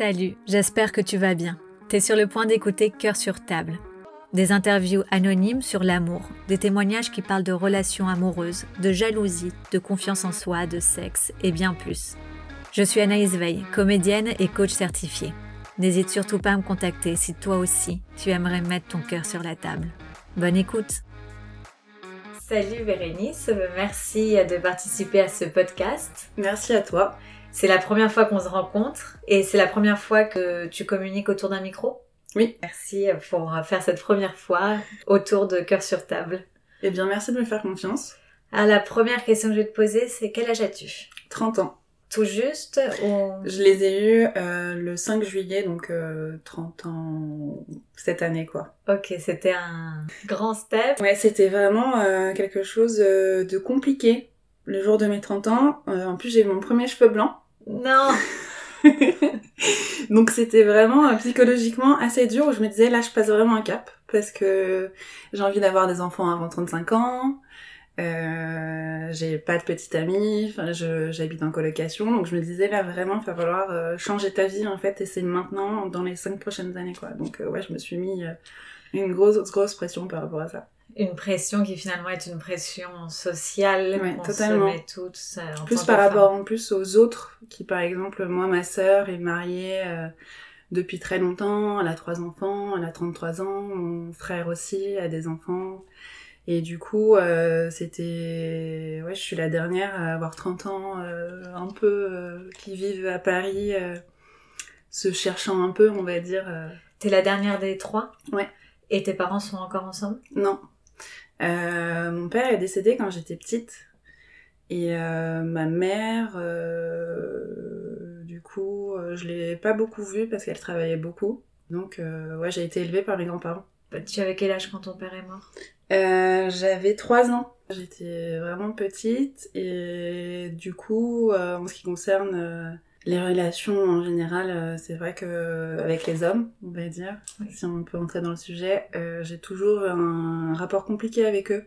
Salut, j'espère que tu vas bien. T'es sur le point d'écouter Cœur sur table. Des interviews anonymes sur l'amour, des témoignages qui parlent de relations amoureuses, de jalousie, de confiance en soi, de sexe et bien plus. Je suis Anaïs Veil, comédienne et coach certifiée. N'hésite surtout pas à me contacter si toi aussi tu aimerais mettre ton cœur sur la table. Bonne écoute. Salut Bérénice, merci de participer à ce podcast. Merci à toi. C'est la première fois qu'on se rencontre et c'est la première fois que tu communiques autour d'un micro. Oui. Merci pour faire cette première fois autour de Cœur sur table. Eh bien, merci de me faire confiance. Alors, la première question que je vais te poser, c'est quel âge as-tu? 30 ans. Tout juste ou... Je les ai eus euh, le 5 juillet, donc euh, 30 ans cette année, quoi. Ok, c'était un grand step. Ouais, c'était vraiment euh, quelque chose euh, de compliqué. Le jour de mes 30 ans, en plus j'ai eu mon premier cheveu blanc. Non Donc c'était vraiment euh, psychologiquement assez dur où je me disais là je passe vraiment un cap parce que j'ai envie d'avoir des enfants avant 35 ans. Euh, j'ai pas de petite amie, j'habite en colocation, donc je me disais là vraiment il va falloir euh, changer ta vie en fait et c'est maintenant dans les cinq prochaines années quoi. Donc euh, ouais je me suis mis une grosse grosse pression par rapport à ça. Une pression qui finalement est une pression sociale Ouais, qu'on se met toutes euh, en plus par rapport en plus aux autres qui par exemple moi ma sœur est mariée euh, depuis très longtemps elle a trois enfants elle a 33 ans mon frère aussi a des enfants. Et du coup euh, c'était ouais je suis la dernière à avoir 30 ans euh, un peu qui vivent à Paris se cherchant un peu on va dire. T'es la dernière des trois? Ouais. Et tes parents sont encore ensemble? Non Euh, mon père est décédé quand j'étais petite et euh, ma mère, euh, du coup, je l'ai pas beaucoup vue parce qu'elle travaillait beaucoup. Donc, ouais, j'ai été élevée par mes grands-parents. Tu avais quel âge quand ton père est mort? J'avais 3 ans. J'étais vraiment petite et du coup, en ce qui concerne les relations en général, euh, c'est vrai que avec les hommes, on va dire, Oui. si on peut entrer dans le sujet, euh, j'ai toujours un rapport compliqué avec eux.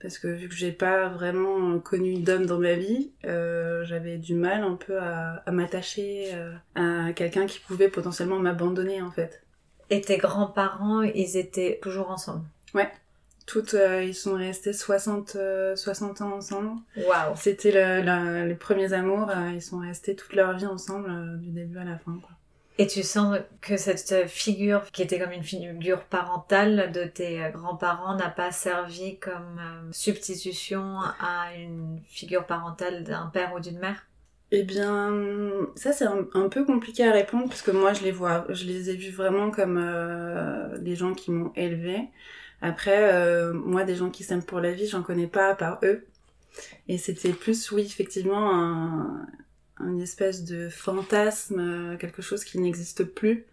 Parce que vu que j'ai pas vraiment connu d'homme dans ma vie, euh, j'avais du mal un peu à, à m'attacher euh, à quelqu'un qui pouvait potentiellement m'abandonner en fait. Et tes grands-parents, ils étaient toujours ensemble? Toutes, euh, ils sont restés 60, euh, 60 ans ensemble. Waouh C'était le- le- les premiers amours, euh, ils sont restés toute leur vie ensemble, du début à la fin. Quoi. Et tu sens que cette figure, qui était comme une figure parentale de tes grands-parents, n'a pas servi comme substitution à une figure parentale d'un père ou d'une mère? Eh bien, ça c'est un, un peu compliqué à répondre parce que moi je les vois, je les ai vus vraiment comme des gens qui m'ont élevée. Après, euh, moi des gens qui s'aiment pour la vie, j'en connais pas à part eux. Et c'était plus, oui, effectivement, un, une espèce de fantasme, euh, quelque chose qui n'existe plus.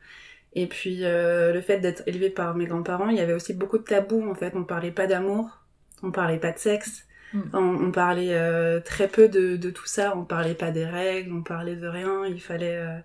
Et puis euh, le fait d'être élevé par mes grands-parents, il y avait aussi beaucoup de tabous en fait. On parlait pas d'amour, on parlait pas de sexe, Mm. on, on parlait euh, très peu de, de tout ça. On parlait pas des règles, on parlait de rien. Il fallait euh,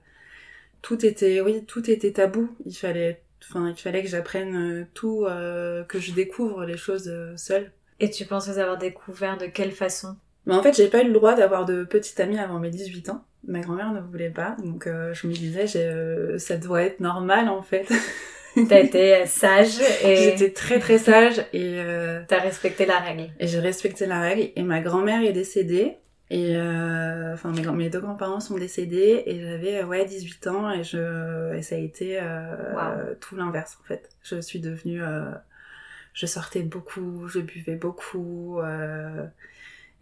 tout était, oui, tout était tabou. Il fallait, enfin, il fallait que j'apprenne euh, tout, euh, que je découvre les choses euh, seule. Et tu penses les avoir découvert de quelle façon? Mais en fait, j'ai pas eu le droit d'avoir de petite amie avant mes 18 ans. Ma grand-mère ne voulait pas, donc euh, je me disais, j'ai, euh, ça doit être normal en fait. T'as été sage et J'étais très très sage et, euh, t'as respecté la règle. et j'ai respecté la règle. Et ma grand-mère est décédée. Et euh, enfin, mes, deux grands-parents sont décédés et j'avais ouais 18 ans et je et ça a été euh, Wow. euh, tout l'inverse en fait. Je suis devenue, euh, je sortais beaucoup, je buvais beaucoup. euh,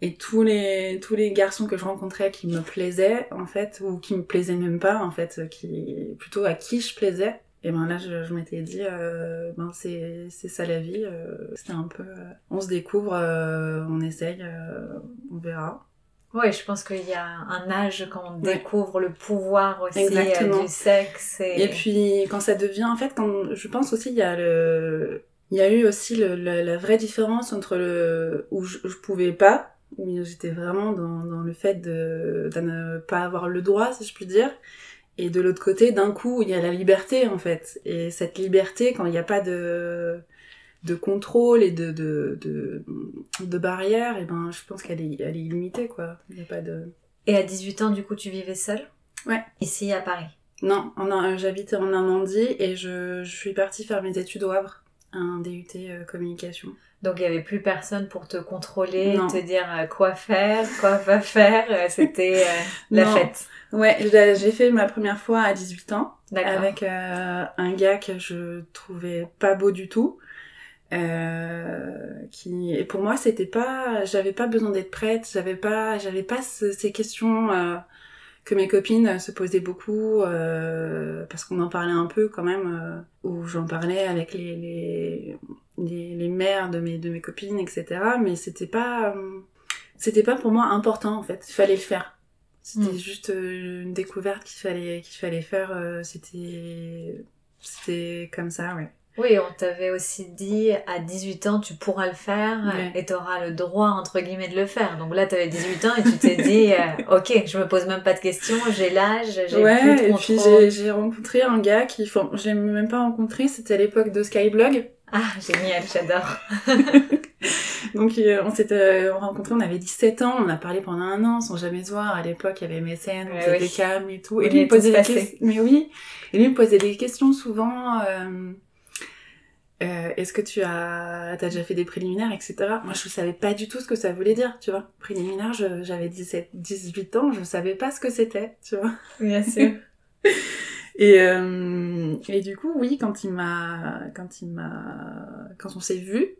et tous les tous les garçons que je rencontrais qui me plaisaient en fait ou qui me plaisaient même pas en fait qui plutôt à qui je plaisais et ben là je, je m'étais dit euh, ben c'est c'est ça la vie euh, c'était un peu euh, on se découvre euh, on essaye euh, on verra Oui, je pense qu'il y a un âge quand on Ouais. découvre le pouvoir aussi euh, du sexe. Et, et puis quand ça devient en fait quand je pense aussi il y a le il y a eu aussi le, la, la vraie différence entre le où je, je pouvais pas où j'étais vraiment dans, dans le fait de, de ne pas avoir le droit si je puis dire et de l'autre côté d'un coup il y a la liberté en fait et cette liberté quand il n'y a pas de de contrôle et de de de, de barrières et ben je pense qu'elle est elle est illimitée quoi il n'y a pas de Et à 18 ans, du coup, tu vivais seule? Ouais. Ici, à Paris? Non, non j'habitais en Normandie et je, je, suis partie faire mes études au Havre, un DUT communication. Donc il n'y avait plus personne pour te contrôler, te dire quoi faire, quoi pas faire. C'était la fête. Ouais, j'ai fait ma première fois à 18 ans avec un gars que je trouvais pas beau du tout. Euh, qui et pour moi c'était pas j'avais pas besoin d'être prête j'avais pas j'avais pas ces questions euh, que mes copines se posaient beaucoup euh, parce qu'on en parlait un peu quand même où j'en parlais avec les, les les, les mères de mes de mes copines etc mais c'était pas c'était pas pour moi important en fait. Il fallait le faire. C'était hmm. juste une découverte qu'il fallait qu'il fallait faire c'était c'était comme ça ouais oui, on t'avait aussi dit à 18 ans tu pourras le faire et tu auras le droit entre guillemets de le faire. Donc là tu avais 18 ans et tu t'es dit euh, OK, je me pose même pas de questions, j'ai l'âge, j'ai ouais, plus de et puis j'ai rencontré un gars qui enfin, je l'ai même pas rencontré, c'était à l'époque de Skyblog. Ah, génial, j'adore. Donc on s'était rencontrés, on avait 17 ans, on a parlé pendant un an sans jamais se voir. À l'époque, il y avait MSN, on était calme et tout. et lui me posait des questions. Mais oui, et lui me posait des questions souvent. Euh euh, est-ce que tu as, as déjà fait des préliminaires, etc. Moi, je savais pas du tout ce que ça voulait dire, tu vois. Préliminaire, j'avais 17, 18 ans, je savais pas ce que c'était, tu vois. Bien sûr. et, euh, et du coup, oui, quand il m'a, quand il m'a, quand on s'est vu,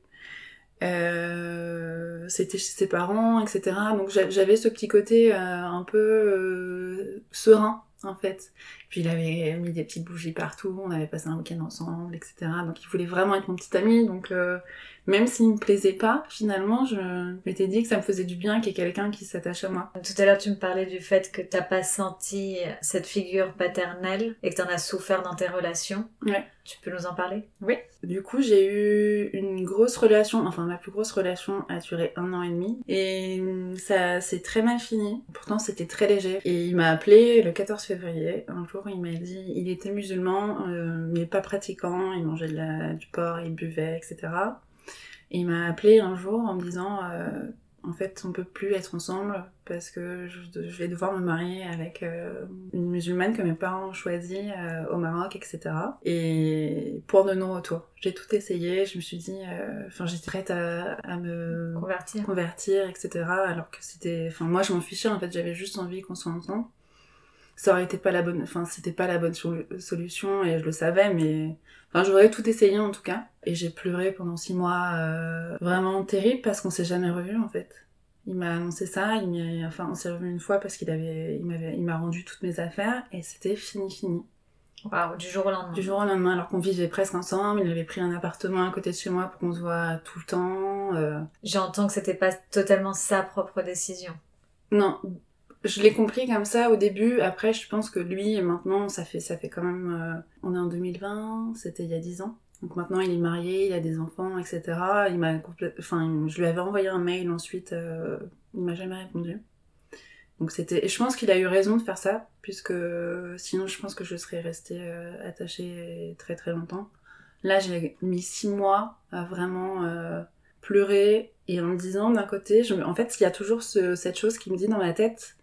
euh, c'était chez ses parents, etc. Donc j'avais ce petit côté euh, un peu euh, serein en fait. Puis il avait mis des petites bougies partout, on avait passé un week-end ensemble, etc. Donc il voulait vraiment être mon petit ami, donc euh, même s'il me plaisait pas, finalement, je m'étais dit que ça me faisait du bien qu'il y ait quelqu'un qui s'attache à moi. Tout à l'heure, tu me parlais du fait que t'as pas senti cette figure paternelle et que t'en as souffert dans tes relations. Ouais. Tu peux nous en parler? Oui. Du coup, j'ai eu une grosse relation, enfin ma plus grosse relation a duré un an et demi et ça s'est très mal fini. Pourtant, c'était très léger. Et il m'a appelé le 14 février. Un jour, il m'a dit, il était musulman, euh, mais pas pratiquant. Il mangeait de la, du porc, il buvait, etc. Et il m'a appelé un jour en me disant euh, en fait on peut plus être ensemble parce que je, vais devoir me marier avec euh, une musulmane que mes parents ont choisie euh, au Maroc, etc. Et pour de non-retour. J'ai tout essayé, je me suis dit, enfin j'étais prête à, à, me convertir. convertir, etc. Alors que c'était, enfin moi je m'en fichais en fait, j'avais juste envie qu'on soit ensemble ça aurait été pas la bonne enfin c'était pas la bonne solution et je le savais mais enfin j'aurais tout essayé en tout cas et j'ai pleuré pendant six mois euh, vraiment terrible parce qu'on s'est jamais revu en fait il m'a annoncé ça il enfin on s'est revu une fois parce qu'il avait il m'avait il m'a rendu toutes mes affaires et c'était fini fini Wow, du jour au lendemain. Du jour au lendemain, alors qu'on vivait presque ensemble, il avait pris un appartement à côté de chez moi pour qu'on se voit tout le temps. Euh... J'entends que c'était pas totalement sa propre décision. Non, je l'ai compris comme ça au début. Après, je pense que lui, maintenant, ça fait, ça fait quand même. Euh, on est en 2020, c'était il y a 10 ans. Donc maintenant, il est marié, il a des enfants, etc. Il m'a Enfin, je lui avais envoyé un mail ensuite. Euh, il m'a jamais répondu. Donc c'était. Je pense qu'il a eu raison de faire ça, puisque sinon, je pense que je serais restée euh, attachée très très longtemps. Là, j'ai mis 6 mois à vraiment pleurer et en me disant d'un côté, en fait, il y a toujours ce... cette chose qui me dit dans ma tête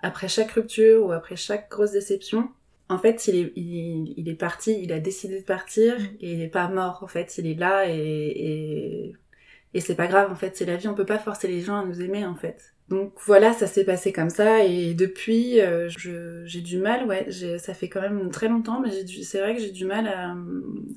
après chaque rupture ou après chaque grosse déception, en fait, il est, il, est parti, il a décidé de partir mm. et il est pas mort. En fait, il est là et, et, et c'est pas grave. En fait, c'est la vie. On peut pas forcer les gens à nous aimer, en fait. Donc voilà, ça s'est passé comme ça et depuis, euh, j'ai du mal. Ouais, ça fait quand même très longtemps, mais c'est vrai que j'ai du mal à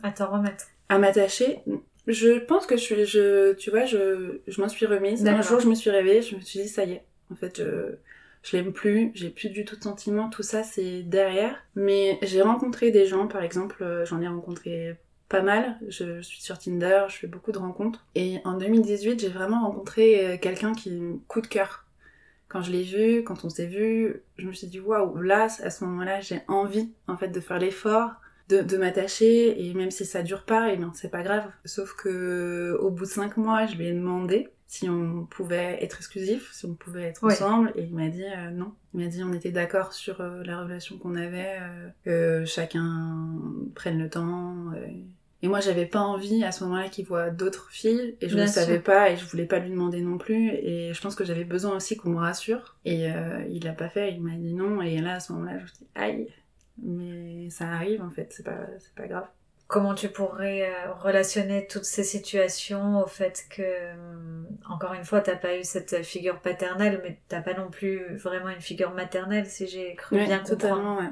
à t'en remettre, à m'attacher. Je pense que je suis, je, tu vois, je, je m'en suis remise. Un jour, je me suis réveillée, je me suis dit ça y est. En fait, je, je l'aime plus, j'ai plus du tout de sentiments, tout ça c'est derrière. Mais j'ai rencontré des gens, par exemple, euh, j'en ai rencontré pas mal, je, suis sur Tinder, je fais beaucoup de rencontres. Et en 2018, j'ai vraiment rencontré euh, quelqu'un qui coup de cœur. Quand je l'ai vu, quand on s'est vu, je me suis dit waouh, là, à ce moment-là, j'ai envie en fait de faire l'effort, de, m'attacher, et même si ça dure pas, et eh ben c'est pas grave. Sauf que au bout de cinq mois, je lui ai demandé si on pouvait être exclusif, si on pouvait être ensemble. Et il m'a dit euh, non. Il m'a dit on était d'accord sur euh, la relation qu'on avait, euh, que chacun prenne le temps. Et moi, j'avais pas envie à ce moment-là qu'il voit d'autres filles, et je ne savais pas, et je voulais pas lui demander non plus. Et je pense que j'avais besoin aussi qu'on me rassure. Et il l'a pas fait, il m'a dit non. Et là, à ce moment-là, je me suis dit aïe. mais ça arrive en fait, c'est pas, c'est pas grave. Comment tu pourrais euh, relationner toutes ces situations au fait que, euh, encore une fois, t'as pas eu cette figure paternelle, mais t'as pas non plus vraiment une figure maternelle, si j'ai cru bien comprendre. Totalement, ouais.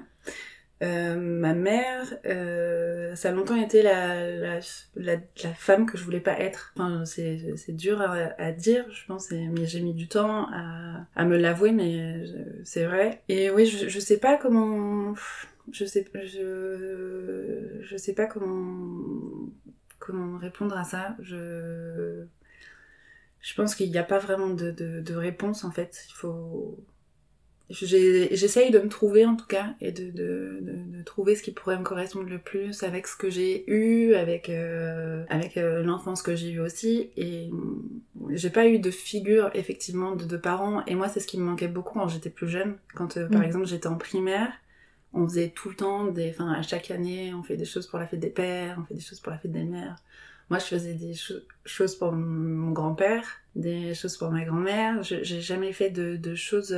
Euh, ma mère, euh, ça a longtemps été la, la, la, la, femme que je voulais pas être. Enfin, c'est, c'est dur à, à, dire, je pense, mais j'ai mis du temps à, à me l'avouer, mais c'est vrai. Et oui, je, je sais pas comment... Je sais, je, je sais pas comment, comment répondre à ça. Je, je pense qu'il n'y a pas vraiment de, de, de réponse, en fait. Il faut J'essaye de me trouver en tout cas et de, de, trouver ce qui pourrait me correspondre le plus avec ce que j'ai eu, avec, euh, avec euh, l'enfance que j'ai eue aussi. Et j'ai pas eu de figure effectivement de, de parents. Et moi, c'est ce qui me manquait beaucoup quand j'étais plus jeune. Quand euh, par mm. exemple j'étais en primaire, on faisait tout le temps des. Enfin, à chaque année, on fait des choses pour la fête des pères, on fait des choses pour la fête des mères. Moi, je faisais des choses pour mon grand-père, des choses pour ma grand-mère. J'ai jamais fait de, choses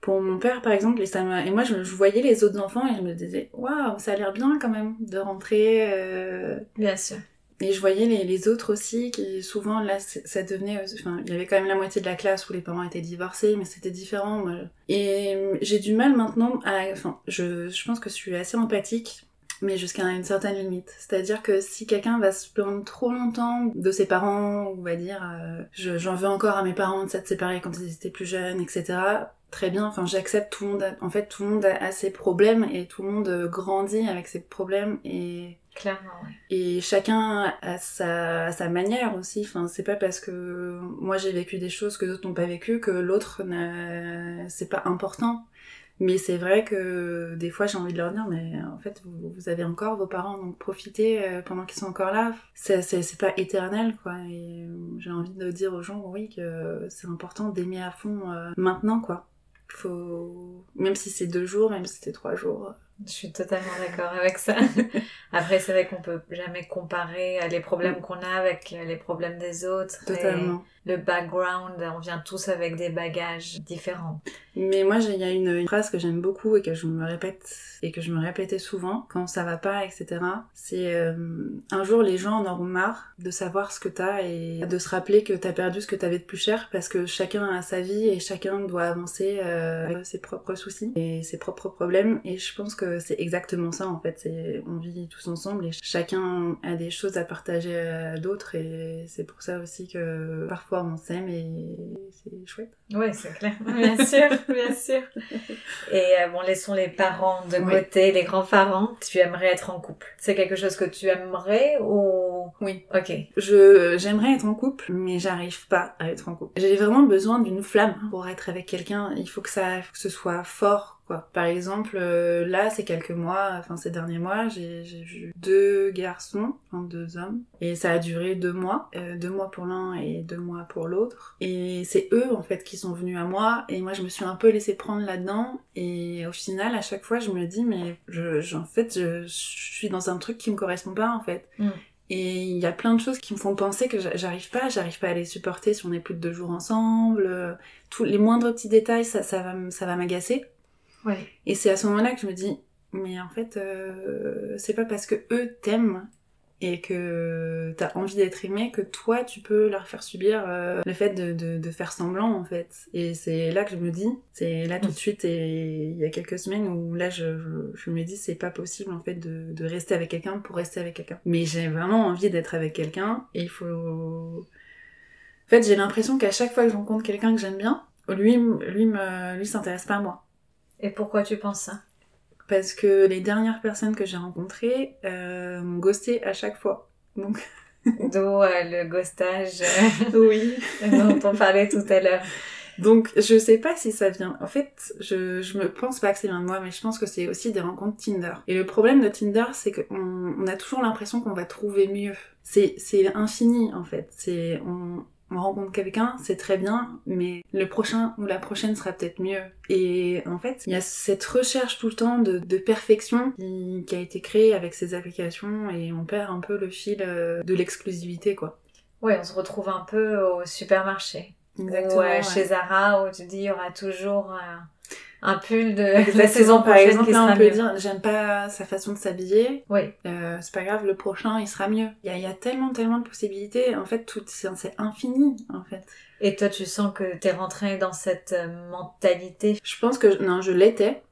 pour mon père, par exemple, et, et moi, je, voyais les autres enfants et je me disais, waouh, ça a l'air bien quand même de rentrer. Euh... Bien sûr. Et je voyais les, autres aussi, qui souvent, là, ça devenait. Enfin, il y avait quand même la moitié de la classe où les parents étaient divorcés, mais c'était différent. Moi. Et j'ai du mal maintenant à. Enfin, je, je pense que je suis assez empathique mais jusqu'à une certaine limite. C'est-à-dire que si quelqu'un va se plaindre trop longtemps de ses parents, ou va dire euh, j'en veux encore à mes parents de s'être séparés quand ils étaient plus jeunes, etc très bien. Enfin, j'accepte tout le monde. En fait, tout le monde a, ses problèmes et tout le monde grandit avec ses problèmes et clairement. Ouais. Et chacun a sa, sa manière aussi. Enfin, c'est pas parce que moi j'ai vécu des choses que d'autres n'ont pas vécu que l'autre c'est pas important. Mais c'est vrai que des fois j'ai envie de leur dire, mais en fait vous, vous avez encore vos parents, donc profitez euh, pendant qu'ils sont encore là. C'est pas éternel quoi. Et j'ai envie de dire aux gens, oui, que c'est important d'aimer à fond euh, maintenant quoi faut même si c'est deux jours même si c'est trois jours je suis totalement d'accord avec ça. Après c'est vrai qu'on peut jamais comparer les problèmes qu'on a avec les problèmes des autres totalement le background, on vient tous avec des bagages différents. Mais moi, il y a une, phrase que j'aime beaucoup et que je me répète et que je me répétais souvent quand ça va pas, etc. C'est euh, un jour les gens en auront marre de savoir ce que t'as et de se rappeler que t'as perdu ce que t'avais de plus cher parce que chacun a sa vie et chacun doit avancer euh, avec ses propres soucis et ses propres problèmes. Et je pense que c'est exactement ça en fait. On vit tous ensemble et chacun a des choses à partager à d'autres et c'est pour ça aussi que parfois on et c'est chouette. Oui, c'est clair. Bien sûr, bien sûr. Et euh, bon, laissons les parents de côté, les grands-parents. Tu aimerais être en couple? C'est quelque chose que tu aimerais ou... Oui. Ok. Je, j'aimerais être en couple, mais j'arrive pas à être en couple. J'ai vraiment besoin d'une flamme pour être avec quelqu'un. Il faut que ça, que ce soit fort, par exemple, euh, là, ces quelques mois, enfin ces derniers mois, j'ai vu deux garçons, enfin deux hommes, et ça a duré deux mois, euh, deux mois pour l'un et deux mois pour l'autre. Et c'est eux en fait qui sont venus à moi, et moi je me suis un peu laissée prendre là-dedans. Et au final, à chaque fois, je me dis mais je, en fait, je, suis dans un truc qui me correspond pas en fait. Mm. Et il y a plein de choses qui me font penser que j'arrive pas, j'arrive pas à les supporter si on est plus de deux jours ensemble. Tous les moindres petits détails, ça, ça va, ça va m'agacer. Et c'est à ce moment-là que je me dis, mais en fait, euh, c'est pas parce que eux t'aiment et que t'as envie d'être aimé que toi tu peux leur faire subir euh, le fait de, de, de, faire semblant en fait. Et c'est là que je me dis, c'est là tout de mm. suite et il y a quelques semaines où là je, je, je me dis c'est pas possible en fait de, de rester avec quelqu'un pour rester avec quelqu'un. Mais j'ai vraiment envie d'être avec quelqu'un et il faut... En fait j'ai l'impression qu'à chaque fois que je rencontre quelqu'un que j'aime bien, lui, lui, me, lui s'intéresse pas à moi. Et pourquoi tu penses ça? Parce que les dernières personnes que j'ai rencontrées euh, m'ont ghosté à chaque fois. Donc... D'où euh, le ghostage oui. dont on parlait tout à l'heure. Donc je sais pas si ça vient. En fait, je, je me pense pas que c'est vient de moi, mais je pense que c'est aussi des rencontres Tinder. Et le problème de Tinder, c'est qu'on on a toujours l'impression qu'on va trouver mieux. C'est infini en fait. C'est on on rencontre quelqu'un, c'est très bien, mais le prochain ou la prochaine sera peut-être mieux. Et en fait, il y a cette recherche tout le temps de, perfection qui, a été créée avec ces applications et on perd un peu le fil euh, de l'exclusivité, quoi. Ouais, on se retrouve un peu au supermarché. Exactement. Ou chez Zara, où tu dis il y aura toujours... un pull de la saison par exemple, là, on peut dire j'aime pas sa façon de s'habiller. Oui. Euh, c'est pas grave, le prochain il sera mieux. Il y a, y a, tellement tellement de possibilités. En fait, tout c'est infini en fait. Et toi, tu sens que t'es rentrée dans cette euh, mentalité? Je pense que non, je l'étais.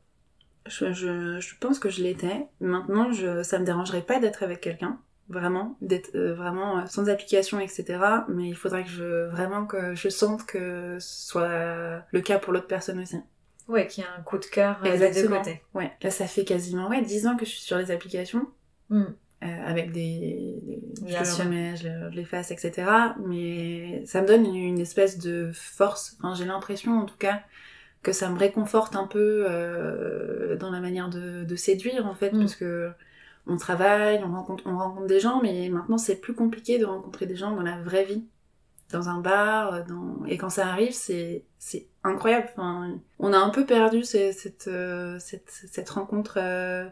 Je, je, je, pense que je l'étais. Maintenant, je, ça me dérangerait pas d'être avec quelqu'un vraiment d'être euh, vraiment euh, sans application etc mais il faudrait que je vraiment que je sente que ce soit le cas pour l'autre personne aussi ouais qu'il y a un coup de cœur euh, des deux côtés. Ouais là ça fait quasiment ouais 10 ans que je suis sur les applications. Hmm. avec des, des Bien je, remets, je, les fasse etc mais ça me donne une, espèce de force. Enfin j'ai l'impression en tout cas que ça me réconforte un peu euh, dans la manière de, de séduire en fait. Hmm. parce que on travaille, on rencontre, on rencontre des gens, mais maintenant c'est plus compliqué de rencontrer des gens dans la vraie vie, dans un bar, dans... et quand ça arrive, c'est c'est incroyable. Enfin, on a un peu perdu cette euh, cette, cette rencontre euh,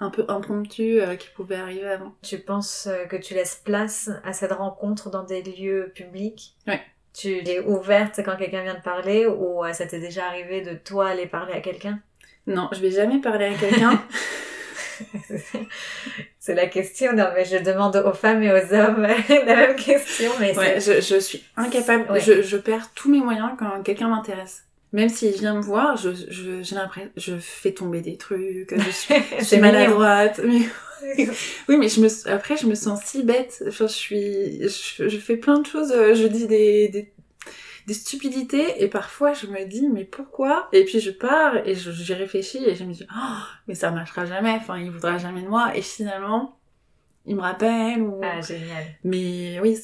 un peu impromptue euh, qui pouvait arriver avant. Tu penses que tu laisses place à cette rencontre dans des lieux publics? Ouais. Tu es ouverte quand quelqu'un vient de parler ou ça t'est déjà arrivé de toi aller parler à quelqu'un? Non, je vais jamais parler à quelqu'un. c'est la question. Non, mais je demande aux femmes et aux hommes la même question. Mais ouais, je, je, suis incapable. Je, je, perds tous mes moyens quand quelqu'un m'intéresse. Même s'il vient me voir, je, je, j'ai l'impression, je fais tomber des trucs, je suis, je suis maladroite. Mais... oui, mais je me, après, je me sens si bête. Enfin, je suis, je, je fais plein de choses. Je dis des, des des stupidités et parfois je me dis mais pourquoi? Et puis je pars et j'y réfléchis et je me dis oh, mais ça marchera jamais. Enfin il voudra jamais de moi. Et finalement il me rappelle ou ah génial. Mais oui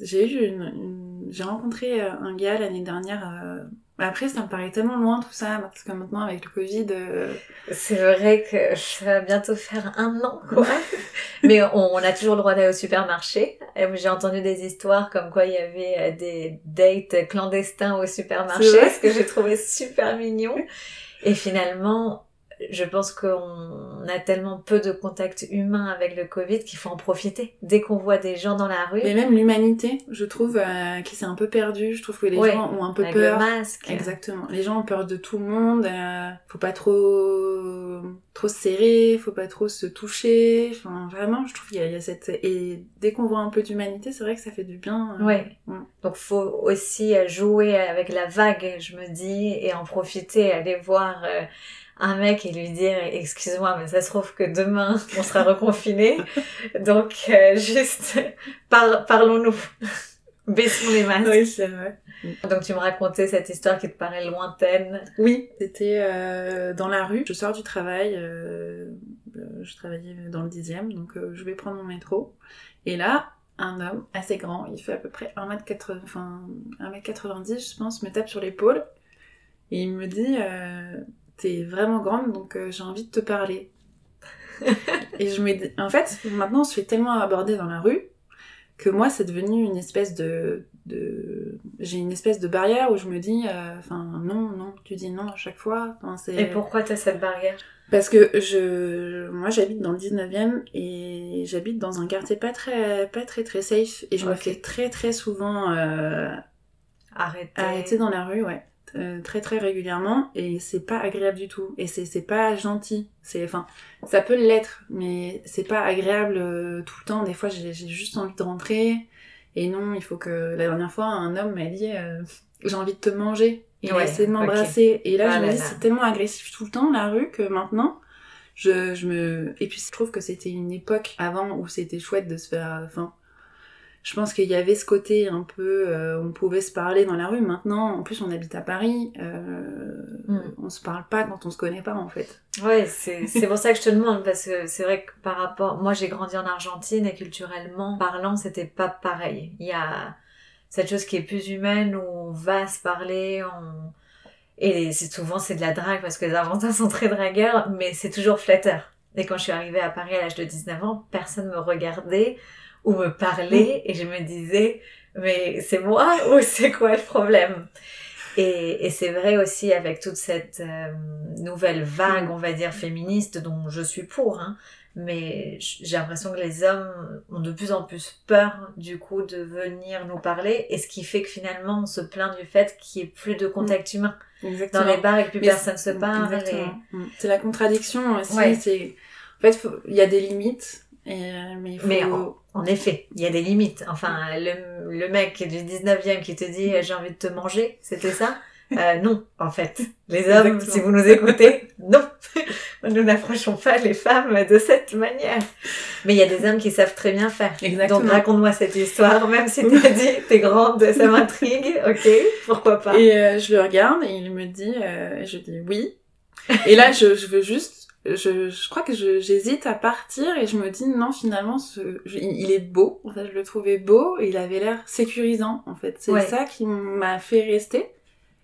j'ai eu une, j'ai rencontré euh, un gars l'année dernière euh, après, ça me paraît tellement loin tout ça, parce que maintenant avec le Covid... Euh, c'est vrai que ça va bientôt faire un an, quoi. Mais on, a toujours le droit d'aller au supermarché. J'ai entendu des histoires comme quoi il y avait euh, des dates clandestins au supermarché, ce que j'ai trouvé super mignon. Et finalement, je pense qu'on a tellement peu de contact humain avec le Covid qu'il faut en profiter. Dès qu'on voit des gens dans la rue. Et même l'humanité, je trouve, euh, qui s'est un peu perdue. Je trouve que les gens ont un peu avec peur. Le masque. Exactement. Les gens ont peur de tout le monde. Euh, faut pas trop trop se serrer, faut pas trop se toucher. Enfin, vraiment, je trouve qu'il y, a cette et dès qu'on voit un peu d'humanité, c'est vrai que ça fait du bien. Euh, ouais. Donc faut aussi jouer avec la vague, je me dis, et en profiter, aller voir un mec et lui dire excuse-moi mais ça se trouve que demain on sera reconfiné donc euh, juste parlons-nous. Baissons les masques. Oui c'est vrai. Donc tu me racontais cette histoire qui te paraît lointaine. Oui. C'était euh, dans la rue. Je sors du travail euh, je travaillais dans le dixième donc je vais prendre mon métro. Et là un homme assez grand, il fait à peu près 1m80, enfin 1m90 je pense, me tape sur l'épaule. Et il me dit t'es vraiment grande, donc euh, j'ai envie de te parler. et je me en fait, maintenant on se fait tellement aborder dans la rue que moi c'est devenu une espèce de, de... j'ai une espèce de barrière où je me dis, euh, enfin non, non, tu dis non à chaque fois. et pourquoi t'as cette barrière? Parce que je, moi j'habite dans le 19e et j'habite dans un quartier pas très, pas très très safe et je me fais très très souvent euh... arrêter. arrêter dans la rue, ouais. Euh, très très régulièrement et c'est pas agréable du tout. Et c'est pas gentil. C'est enfin ça peut l'être mais c'est pas agréable euh, tout le temps. Des fois j'ai juste envie de rentrer. Et non il faut que la dernière fois un homme m'a dit euh, j'ai envie de te manger. Il a essayé de m'embrasser. Et là ah je me dis c'est tellement agressif tout le temps la rue que maintenant je, je me et puis je trouve que c'était une époque avant où c'était chouette de se faire enfin je pense qu'il y avait ce côté un peu, euh, on pouvait se parler dans la rue. Maintenant, en plus, on habite à Paris, euh, mm. on se parle pas quand on se connaît pas, en fait. Ouais, c'est pour ça que je te demande, parce que c'est vrai que par rapport, moi j'ai grandi en Argentine et culturellement parlant, c'était pas pareil. Il y a cette chose qui est plus humaine où on va se parler, on... et c'est souvent c'est de la drague parce que les Argentins sont très dragueurs, mais c'est toujours flatteur. Et quand je suis arrivée à Paris à l'âge de 19 ans, personne me regardait ou me parler et je me disais mais c'est moi ou c'est quoi le problème? Et, et c'est vrai aussi avec toute cette euh, nouvelle vague, on va dire, féministe dont je suis pour, hein, mais j'ai l'impression que les hommes ont de plus en plus peur du coup de venir nous parler et ce qui fait que finalement on se plaint du fait qu'il n'y ait plus de contact humain Exactement. dans les bars et que plus personne se parle. Mm. C'est la contradiction aussi. C'est en fait il y a des limites. Euh, mais il faut... Mais en, en effet, il y a des limites. Enfin, le, le mec du 19e qui te dit j'ai envie de te manger, c'était ça? Euh, non, en fait. Les hommes, Exactement. si vous nous écoutez, non. nous n'approchons pas les femmes de cette manière. Mais il y a des hommes qui savent très bien faire. Exactement. Donc raconte-moi cette histoire, même si t'as dit t'es grande, ça m'intrigue, ok, pourquoi pas? Et euh, je le regarde et il me dit, euh, je dis oui. Et là, je, je veux juste, je, je crois que j'hésite à partir et je me dis non, finalement, ce, je- il est beau. En fait, je le trouvais beau et il avait l'air sécurisant. En fait, c'est Ouais. ça qui m'a fait rester.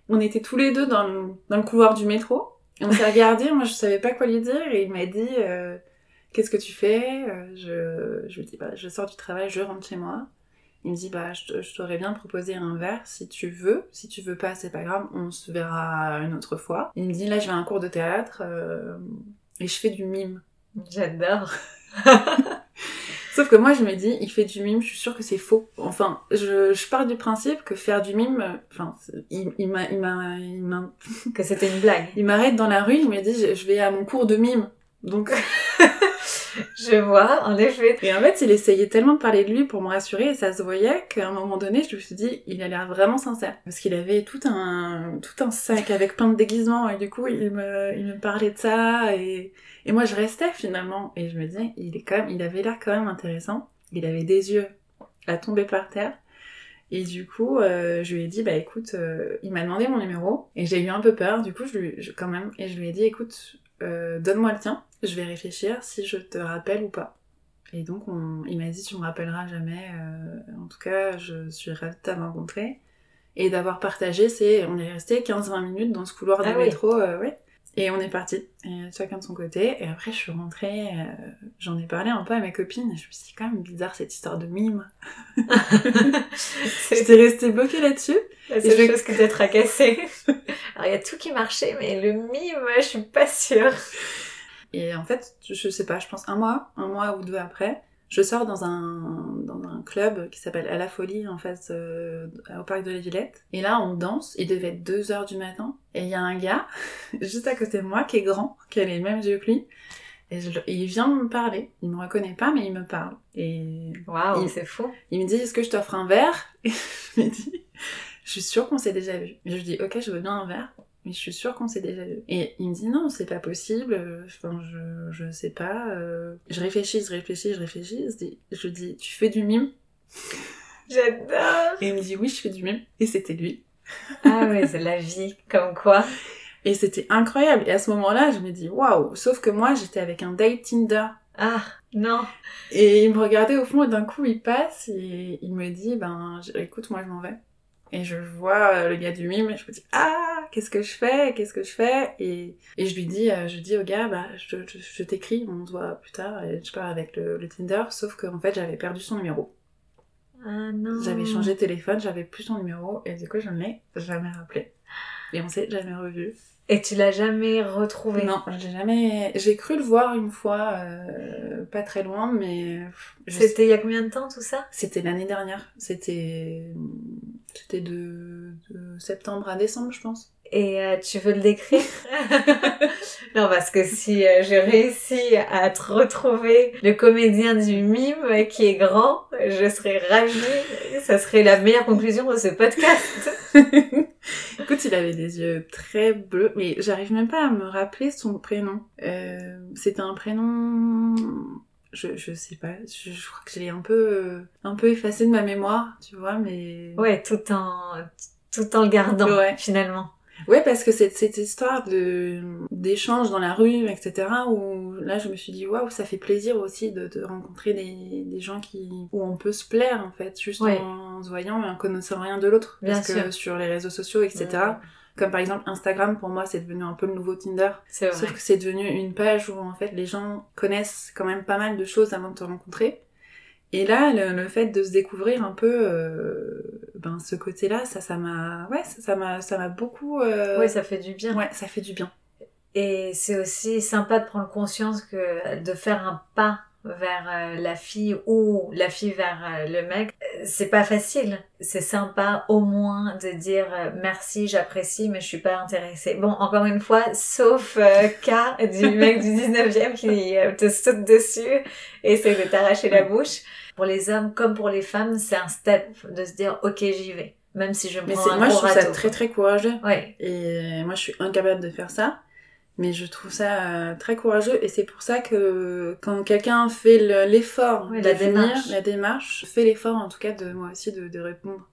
On était tous les deux dans le, dans le couloir du métro. Et on s'est regardé. Moi, je savais pas quoi lui dire et il m'a dit, euh, qu'est-ce que tu fais? Euh, Je, je lui dis, bah, je sors du travail, je rentre chez moi. Il me dit bah je, je t'aurais bien proposé un verre si tu veux. Si tu veux pas, c'est pas grave, on se verra une autre fois. Il me dit là je vais à un cours de théâtre euh, et je fais du mime. J'adore. Sauf que moi je me dis il fait du mime, je suis sûre que c'est faux. Enfin, je, je pars du principe que faire du mime, enfin il, il m'a il m'a il m'a- Que c'était une blague. il m'arrête dans la rue, il me dit je, je vais à mon cours de mime. Donc Je vois, en effet. et en fait il essayait tellement de parler de lui pour me rassurer et ça se voyait qu'à un moment donné je me suis dit il a l'air vraiment sincère. Parce qu'il avait tout un tout un sac avec plein de déguisements et du coup il me il me parlait de ça et et moi je restais finalement. Et je me disais il est quand même il avait l'air quand même intéressant. Il avait des yeux à tomber par terre. Et du coup euh, je lui ai dit bah écoute euh, il m'a demandé mon numéro et j'ai eu un peu peur. Du coup je lui je- quand même et je lui ai dit écoute euh, donne-moi le tien je vais réfléchir si je te rappelle ou pas et donc, on- il m'a dit, tu me rappelleras jamais. euh, en tout cas, je suis ravie de t'avoir rencontré. Et d'avoir partagé, c'est, on est resté 15-20 minutes dans ce couloir Ah du oui. métro, euh, ouais. Et on est parti, et chacun de son côté. Et après, je suis rentrée, euh, j'en ai parlé un peu à mes copines, et je me suis dit, c'est quand même bizarre cette histoire de mime. C'est J'étais restée bloquée là-dessus. la Et seule je vais- chose qui t'a tracassé. Alors il y a tout qui marchait, mais le mime, je suis pas sûre. Et en fait, je sais pas, je pense un mois, un mois ou deux après, je sors dans un, dans un club qui s'appelle À la Folie, en face, euh, au parc de la Villette. Et là, on danse, il devait être 2 heures du matin, et il y a un gars, juste à côté de moi, qui est grand, qui a les mêmes yeux que lui, et, je le- et il vient me parler. Il me reconnaît pas, mais il me parle. Et Waouh, Il- c'est fou. il me dit, est-ce que je t'offre un verre? Et je lui dis, je suis sûre qu'on s'est déjà vu. Et je lui dis, ok, je veux bien un verre, mais je suis sûre qu'on s'est déjà vu. Et il me dit, non, c'est pas possible, euh, enfin, je, je sais pas. euh. Je réfléchis, je réfléchis, je réfléchis. Je, dis, je lui dis, tu fais du mime? J'adore. Et il me dit, oui, je fais du mime. Et c'était lui. Ah ouais, c'est la vie, comme quoi. Et c'était incroyable. Et à ce moment-là, je me dis, waouh, sauf que moi, j'étais avec un date Tinder. Ah, non. Et il me regardait au fond et d'un coup il passe et il me dit ben écoute moi je m'en vais. Et je vois euh, le gars du mime et je me dis ah qu'est-ce que je fais qu'est-ce que je fais? Et, et je lui dis euh, je dis au gars bah je, je, je t'écris on se voit plus tard et je pars avec le, le Tinder sauf qu'en fait j'avais perdu son numéro. Ah non. J'avais changé de téléphone j'avais plus son numéro et du coup je ne l'ai jamais rappelé. Et on s'est jamais revu. Et tu l'as jamais retrouvé. Non, j'ai jamais. J'ai cru le voir une fois, euh, pas très loin, mais C'était il y a combien de temps tout ça? C'était l'année dernière. C'était c'était de... de septembre à décembre, je pense. Et euh, tu veux le décrire? Non, parce que si euh, j'ai réussi à te retrouver le comédien du mime qui est grand, je serais ravie. Ça serait la meilleure conclusion de ce podcast. Écoute, il avait des yeux très bleus, mais j'arrive même pas à me rappeler son prénom. Euh, C'était un prénom. Je, je sais pas, je, je crois que je l'ai un peu, un peu effacé de ma mémoire, tu vois, mais. Ouais, tout en tout en le gardant Ouais. finalement. Ouais, parce que cette, cette histoire de d'échange dans la rue, etc., où là je me suis dit, waouh, ça fait plaisir aussi de, de rencontrer des, des gens qui où on peut se plaire en fait, juste Ouais. en, se voyant et en connaissant rien de l'autre. Bien Parce que sûr. sur les réseaux sociaux, etc., Mm. comme par exemple Instagram, pour moi c'est devenu un peu le nouveau Tinder. C'est vrai. Sauf que c'est devenu une page où en fait les gens connaissent quand même pas mal de choses avant de te rencontrer. Et là, le, fait de se découvrir un peu euh, ben, ce côté-là, ça ça m'a ouais, ça m'a ça m'a beaucoup euh... Oui, ça fait du bien. Ouais, ça fait du bien. Et c'est aussi sympa de prendre conscience que de faire un pas vers euh, la fille ou la fille vers euh, le mec, euh, c'est pas facile. C'est sympa au moins de dire merci, j'apprécie, mais je suis pas intéressée. Bon, encore une fois, sauf cas du mec du 19e qui te saute dessus et essaie de t'arracher la bouche. Pour les hommes comme pour les femmes, c'est un step de se dire ok, j'y vais. Même si je me prends un moi, je trouve ça très très courageux. Ouais. Et moi, je suis incapable de faire ça. Mais je trouve ça euh, très courageux et c'est pour ça que quand quelqu'un fait l'effort la démarche, la démarche, fait l'effort en tout cas de moi aussi de, de répondre.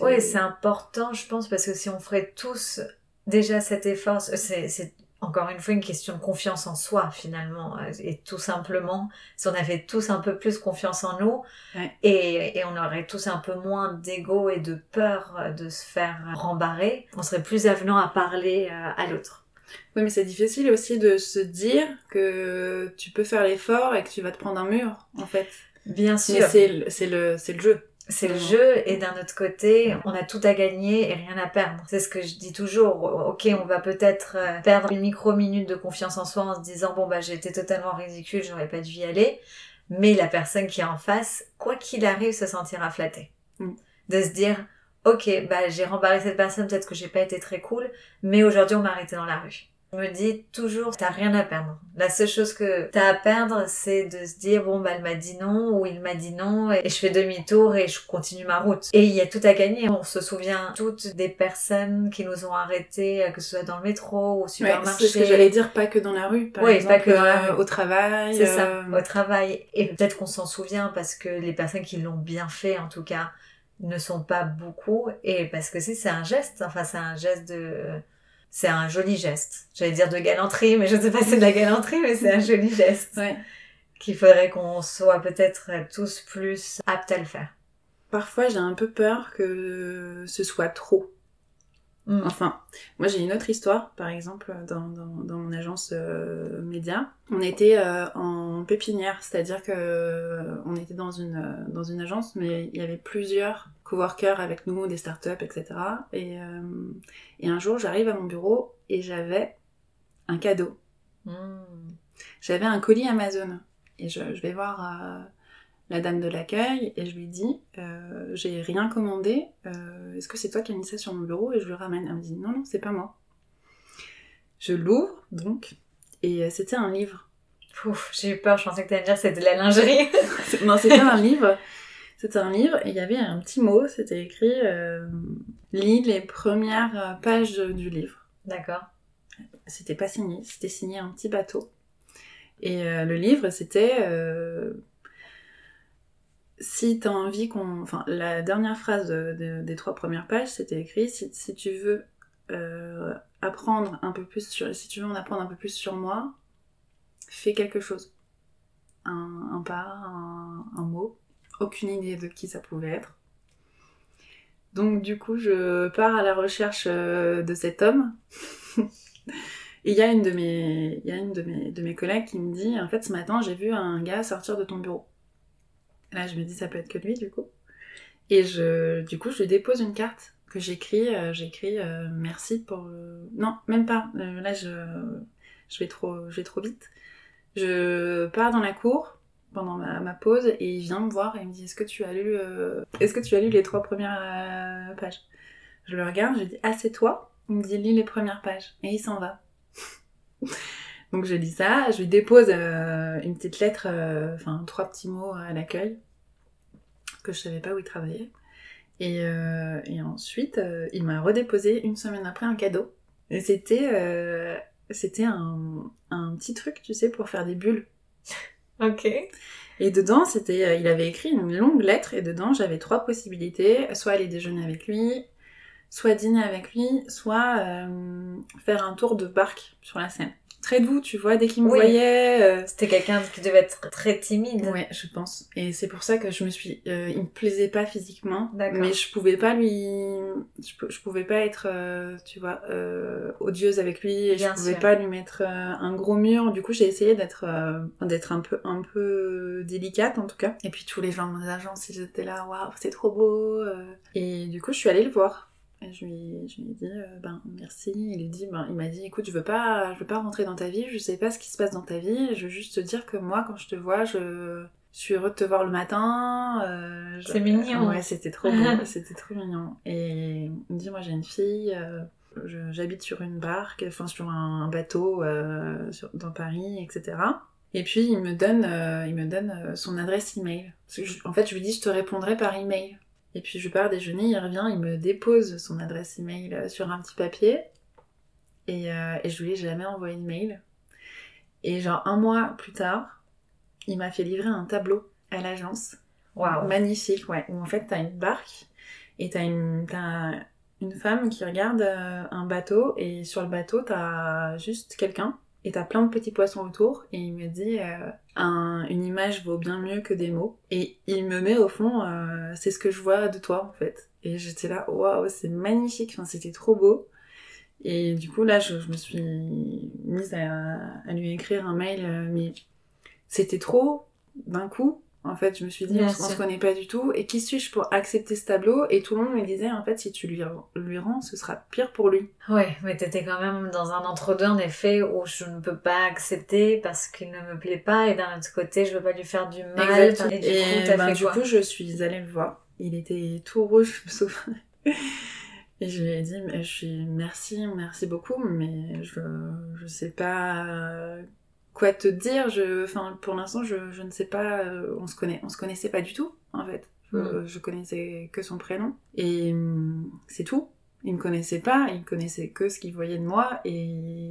oui, c'est important, je pense, parce que si on ferait tous déjà cet effort, c'est encore une fois une question de confiance en soi finalement euh, et tout simplement si on avait tous un peu plus confiance en nous et, et, on aurait tous un peu moins d'ego et de peur de se faire rembarrer on serait plus avenant à parler euh, à l'autre oui, mais c'est difficile aussi de se dire que tu peux faire l'effort et que tu vas te prendre un mur, en fait. Bien sûr. C'est le, le, c'est le jeu. C'est le jeu et d'un autre côté, on a tout à gagner et rien à perdre. C'est ce que je dis toujours. Ok, on va peut-être euh, perdre une micro-minute de confiance en soi en se disant bon bah j'ai été totalement ridicule, j'aurais pas dû y aller. Mais la personne qui est en face, quoi qu'il arrive, se sentira flattée. Mm. De se dire ok, bah j'ai rembarré cette personne, peut-être que j'ai pas été très cool, mais aujourd'hui on m'a arrêté dans la rue. Je me dis toujours, t'as rien à perdre. La seule chose que t'as à perdre, c'est de se dire, bon, bah, elle m'a dit non, ou il m'a dit non, et je fais demi-tour et je continue ma route. Et il y a tout à gagner. On se souvient toutes des personnes qui nous ont arrêtés, que ce soit dans le métro, au supermarché. c'est ce que j'allais dire, pas que dans la rue, par oui, pas que dans la euh, rue. au travail. C'est ça, euh, au travail. Et peut-être qu'on s'en souvient parce que les personnes qui l'ont bien fait, en tout cas, ne sont pas beaucoup et parce que c'est un geste enfin c'est un geste de c'est un joli geste. J'allais dire de galanterie mais je ne sais pas si c'est de la galanterie mais c'est un joli geste ouais. qu'il faudrait qu'on soit peut-être tous plus aptes à le faire. Parfois j'ai un peu peur que ce soit trop Mm. Enfin, moi j'ai une autre histoire, par exemple, dans, dans, mon agence euh, média. On était euh, en pépinière, c'est-à-dire que euh, on était dans une, dans une agence, mais il y avait plusieurs coworkers avec nous, des startups, etc. Et, et un jour, j'arrive à mon bureau et j'avais un cadeau. Mm. J'avais un colis Amazon. Et je, je vais voir la dame de l'accueil et je lui dis euh, j'ai rien commandé, euh, est-ce que c'est toi qui as mis ça sur mon bureau? Et je lui ramène. Elle me dit non non c'est pas moi. Je l'ouvre donc et euh, c'était un livre. Ouf, j'ai eu peur, je pensais que t'allais dire c'était de la lingerie. non c'était un livre. C'était un livre et il y avait un petit mot, c'était écrit lis les premières pages du livre. D'accord. C'était pas signé, c'était signé un petit bateau. Et le livre c'était si tu as envie qu'on... Enfin, la dernière phrase des trois premières pages, c'était écrit, si, tu veux euh, apprendre un peu plus sur... Si tu veux en apprendre un peu plus sur moi, fais quelque chose. Un, pas, un, mot. Aucune idée de qui ça pouvait être. Donc du coup, je pars à la recherche euh, de cet homme. Et il y a une de mes, de mes, de mes collègues qui me dit, en fait, ce matin, j'ai vu un gars sortir de ton bureau. Là, je me dis, ça peut être que lui, du coup. Et je, du coup, je lui dépose une carte que j'écris. Euh, j'écris euh, merci pour. Non, même pas. Euh, là, je, je, vais trop, je vais trop vite. Je pars dans la cour pendant ma, pause et il vient me voir et il me dit Est-ce que tu as lu, est-ce que tu as lu les trois premières pages? Je le regarde, je lui dis Ah, c'est toi? Il me dit Lis les premières pages. Et il s'en va. Donc je lis ça, je lui dépose une petite lettre, enfin trois petits mots à l'accueil que je savais pas où il travaillait. Et, euh, et ensuite, euh, il m'a redéposé une semaine après un cadeau. Et c'était euh, c'était un, un, petit truc, tu sais, pour faire des bulles. ok. Et dedans, c'était, il avait écrit une longue lettre et dedans, j'avais trois possibilités soit aller déjeuner avec lui, soit dîner avec lui, soit faire un tour de barque sur la Seine. Très doux, tu vois, dès qu'il me Oui. voyait. euh, C'était quelqu'un qui devait être très timide. Ouais, je pense. Et c'est pour ça que je me suis. euh, il me plaisait pas physiquement, D'accord. mais je pouvais pas lui. Je, je pouvais pas être, euh, tu vois, euh, odieuse avec lui. Et Bien je pouvais sûr. pas lui mettre euh, un gros mur. Du coup, j'ai essayé d'être, euh, d'être un peu, un peu délicate en tout cas. Et puis tous les gens de mon agence, ils étaient là, waouh, c'est trop beau. Et du coup, je suis allée le voir. Et je lui, je lui ai dit, euh, ben merci. Il, dit, ben, il m'a dit, écoute, je veux pas, je veux pas rentrer dans ta vie. Je sais pas ce qui se passe dans ta vie. Je veux juste te dire que moi, quand je te vois, je je suis heureux de te voir le matin. euh, je- C'est mignon. Ouais, c'était trop beau, c'était trop mignon. Et il me dit, moi j'ai une fille, euh, j'habite sur une barque, enfin sur un, bateau euh, sur- dans Paris, etc. Et puis il me donne, il me donne son adresse email. En fait, je lui dis, je te répondrai par email. Et puis je pars déjeuner, il revient, il me dépose son adresse email euh, sur un petit papier. Et, euh, et je lui ai jamais envoyé de mail. Et genre un mois plus tard, il m'a fait livrer un tableau à l'agence. Waouh. Magnifique, ouais. Où en fait t'as une barque et t'as une, t'as une femme qui regarde euh, un bateau et sur le bateau t'as juste quelqu'un et t'as plein de petits poissons autour et il me dit euh, un- une image vaut bien mieux que des mots. Et il me met au fond euh, c'est ce que je vois de toi en fait. Et j'étais là waouh c'est magnifique enfin c'était trop beau. Et du coup là je, me suis mise à, à lui écrire un mail euh, mais c'était trop d'un coup en fait je me suis dit Bien on, on se sûr. connaît pas du tout et qui suis-je pour accepter ce tableau? Et tout le monde me disait en fait si tu lui, lui rends ce sera pire pour lui Ouais, mais t'étais quand même dans un entre-deux en effet où je ne peux pas accepter parce qu'il ne me plaît pas et d'un autre côté je veux pas lui faire du mal. Et du Et coup, t'as ben, fait du quoi? coup, je suis allée le voir. Il était tout rouge, je me souviens. Et je lui ai dit, mais je suis merci, merci beaucoup, mais je, je sais pas quoi te dire. Je, enfin, pour l'instant, je, je ne sais pas. euh, On se connaît, on se connaissait pas du tout, en fait. Je, Mm. je connaissais que son prénom et hum, c'est tout. Il me connaissait pas, il connaissait que ce qu'il voyait de moi et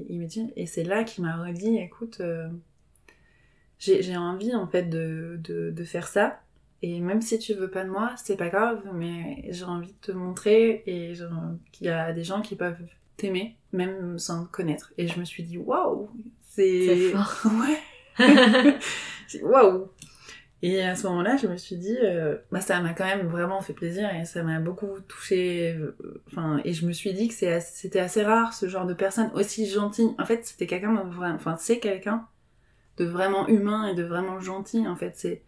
il me dit et c'est là qu'il m'a redit, écoute. euh, j'ai j'ai envie en fait de, de, de faire ça. Et même si tu veux pas de moi, c'est pas grave, mais j'ai envie de te montrer et qu'il y a des gens qui peuvent t'aimer, même sans te connaître. Et je me suis dit, waouh, c'est. Fort. Ouais. Waouh. Et à ce moment-là, je me suis dit, euh, bah, ça m'a quand même vraiment fait plaisir et ça m'a beaucoup touché. Enfin, et je me suis dit que assez- c'était assez rare ce genre de personne aussi gentille. En fait, c'était quelqu'un de vraiment, enfin, c'est quelqu'un de vraiment humain et de vraiment gentil. En fait, c'est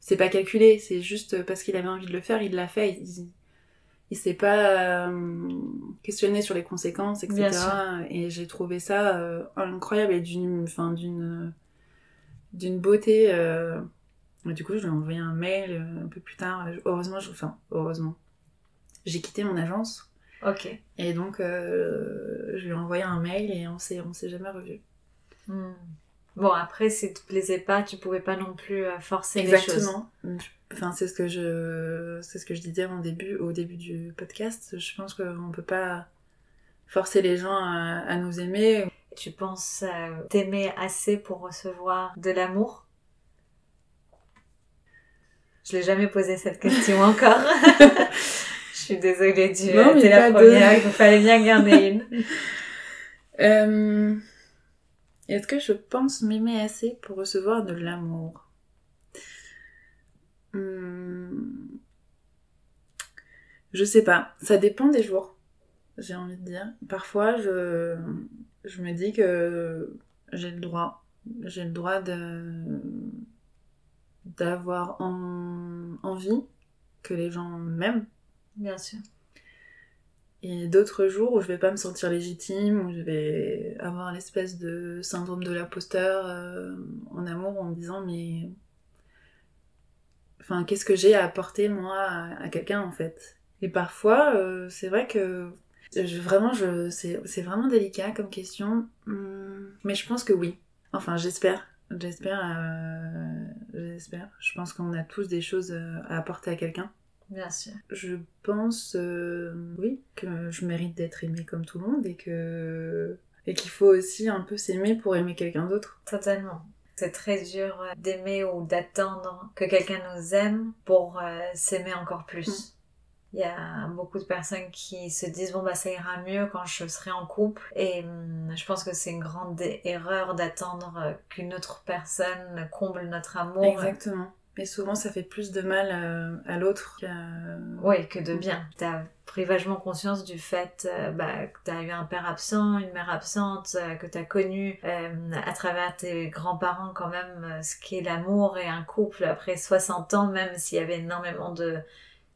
c'est pas calculé, c'est juste parce qu'il avait envie de le faire, il l'a fait. Il, il s'est pas euh, questionné sur les conséquences, etc. Et j'ai trouvé ça euh, incroyable et d'une, enfin, d'une, d'une beauté. euh, et Du coup, je lui ai envoyé un mail un peu plus tard. Heureusement, je... enfin, heureusement, j'ai quitté mon agence ok. et donc je lui ai envoyé un mail et on s'est, on s'est jamais revus. Hmm. Bon, après, si ça te plaisait pas, tu pouvais pas non plus forcer les choses. Exactement. Enfin, c'est ce que je, c'est ce que je disais en début, au début du podcast. Je pense qu'on peut pas forcer les gens à, à nous aimer. Tu penses euh, t'aimer assez pour recevoir de l'amour? Je l'ai jamais posé cette question encore. Je suis désolée, tu Non, la première, il fallait bien garder une. Euh, Est-ce que je pense m'aimer assez pour recevoir de l'amour? Hmm, Je sais pas. Ça dépend des jours. J'ai envie de dire. Parfois, je, je me dis que j'ai le droit. J'ai le droit de d'avoir en- envie que les gens m'aiment. Bien sûr. Et d'autres jours où je vais pas me sentir légitime, où je vais avoir l'espèce de syndrome de l'imposteur euh, en amour en me disant mais... Enfin, qu'est-ce que j'ai à apporter moi à, à quelqu'un en fait? Et parfois, euh, c'est vrai que je, vraiment, je, c'est, c'est vraiment délicat comme question. Hum, mais je pense que oui. Enfin, j'espère. J'espère. euh, j'espère. Je pense qu'on a tous des choses euh, à apporter à quelqu'un. Bien sûr. Je pense, euh, oui, que je mérite d'être aimée comme tout le monde et que et qu'il faut aussi un peu s'aimer pour aimer quelqu'un d'autre. Totalement. C'est très dur euh, d'aimer ou d'attendre que quelqu'un nous aime pour euh, s'aimer encore plus. Il y a beaucoup de personnes qui se disent bon bah ça ira mieux quand je serai en couple et hum, je pense que c'est une grande erreur d'attendre qu'une autre personne comble notre amour. Exactement. Et souvent ça fait plus de mal euh, à, l'autre qu'à... Oui, que de bien. Tu as pris vachement conscience du fait euh, bah, que tu as eu un père absent, une mère absente, euh, que tu as connu à travers tes grands-parents quand même ce qu'est l'amour et un couple après 60 ans, même s'il y avait énormément de